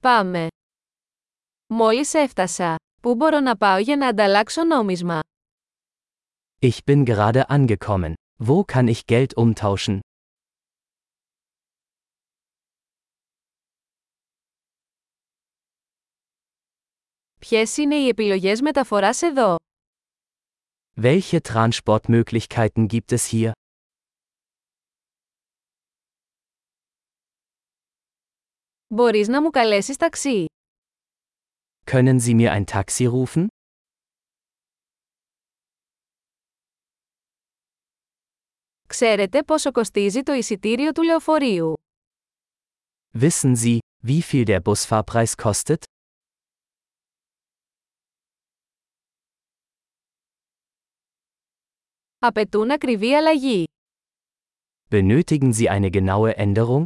Πάμε. Μόλις έφτασα. Πού μπορώ να πάω για να ανταλλάξω νόμισμα? Ich bin gerade angekommen. Wo kann ich Geld umtauschen? Ποιες είναι οι επιλογές μεταφοράς εδώ? Welche Transportmöglichkeiten gibt es hier? Μπορείς να μου καλέσεις ταξί. Können Sie mir ein Taxi rufen? Ξέρετε πόσο κοστίζει το εισιτήριο του λεωφορείου. Wissen Sie, wie viel der Busfahrpreis kostet? Απαιτούν ακριβή αλλαγή. Benötigen Sie eine genaue Änderung?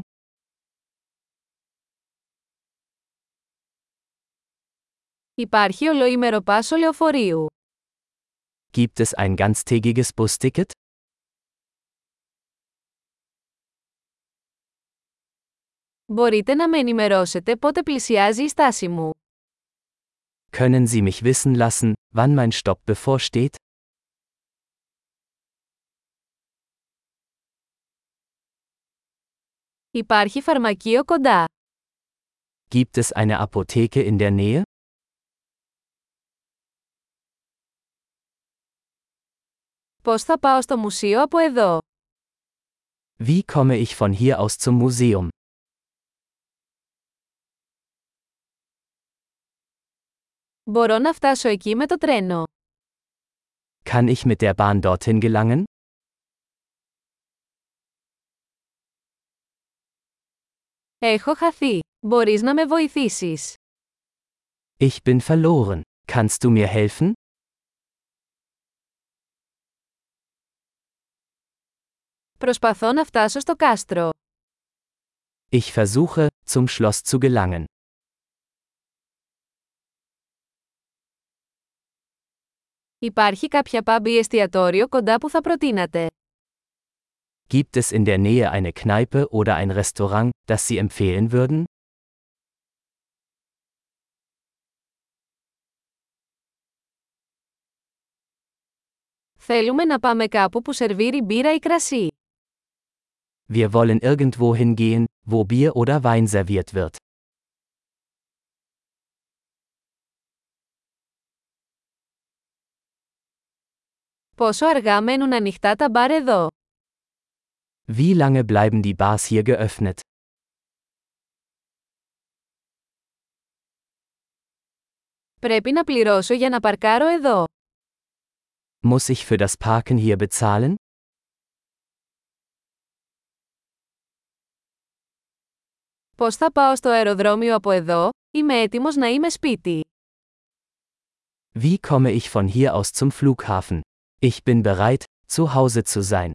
Υπάρχει ολοήμερο πάσο λεωφορείου. Gibt es ein ganztägiges Busticket? Μπορείτε να με ενημερώσετε πότε πλησιάζει η στάση μου. Können Sie mich wissen lassen, wann mein Stopp bevorsteht? Υπάρχει φαρμακείο κοντά. Gibt es eine Apotheke in der Nähe? Πώς θα πάω στο μουσείο από εδώ? Wie komme ich von hier aus zum Museum? Μπορώ να φτάσω εκεί με το τρένο. Kann ich mit der Bahn dorthin gelangen? Έχω χαθεί. Μπορείς να με βοηθήσεις. Ich bin verloren. Kannst du mir helfen? Προσπαθώ να φτάσω στο κάστρο. Ich versuche, zum Schloss zu gelangen. Υπάρχει κάποια pub ή εστιατόριο κοντά που θα προτείνατε. Gibt es in der Nähe eine Kneipe oder ein Restaurant, das Sie empfehlen würden? Θέλουμε να πάμε κάπου που σερβίρει μπύρα ή κρασί. Wir wollen irgendwo hingehen, wo Bier oder Wein serviert wird. Πόσο αργά μένουν ανοιχτά τα μπαρ εδώ? Wie lange bleiben die Bars hier geöffnet? Πρέπει να πληρώσω για να παρκάρω εδώ. Muss ich für das Parken hier bezahlen? Πώς θα πάω στο αεροδρόμιο από εδώ, είμαι έτοιμος να είμαι σπίτι. Wie komme ich von hier aus zum Flughafen? Ich bin bereit, zu Hause zu sein.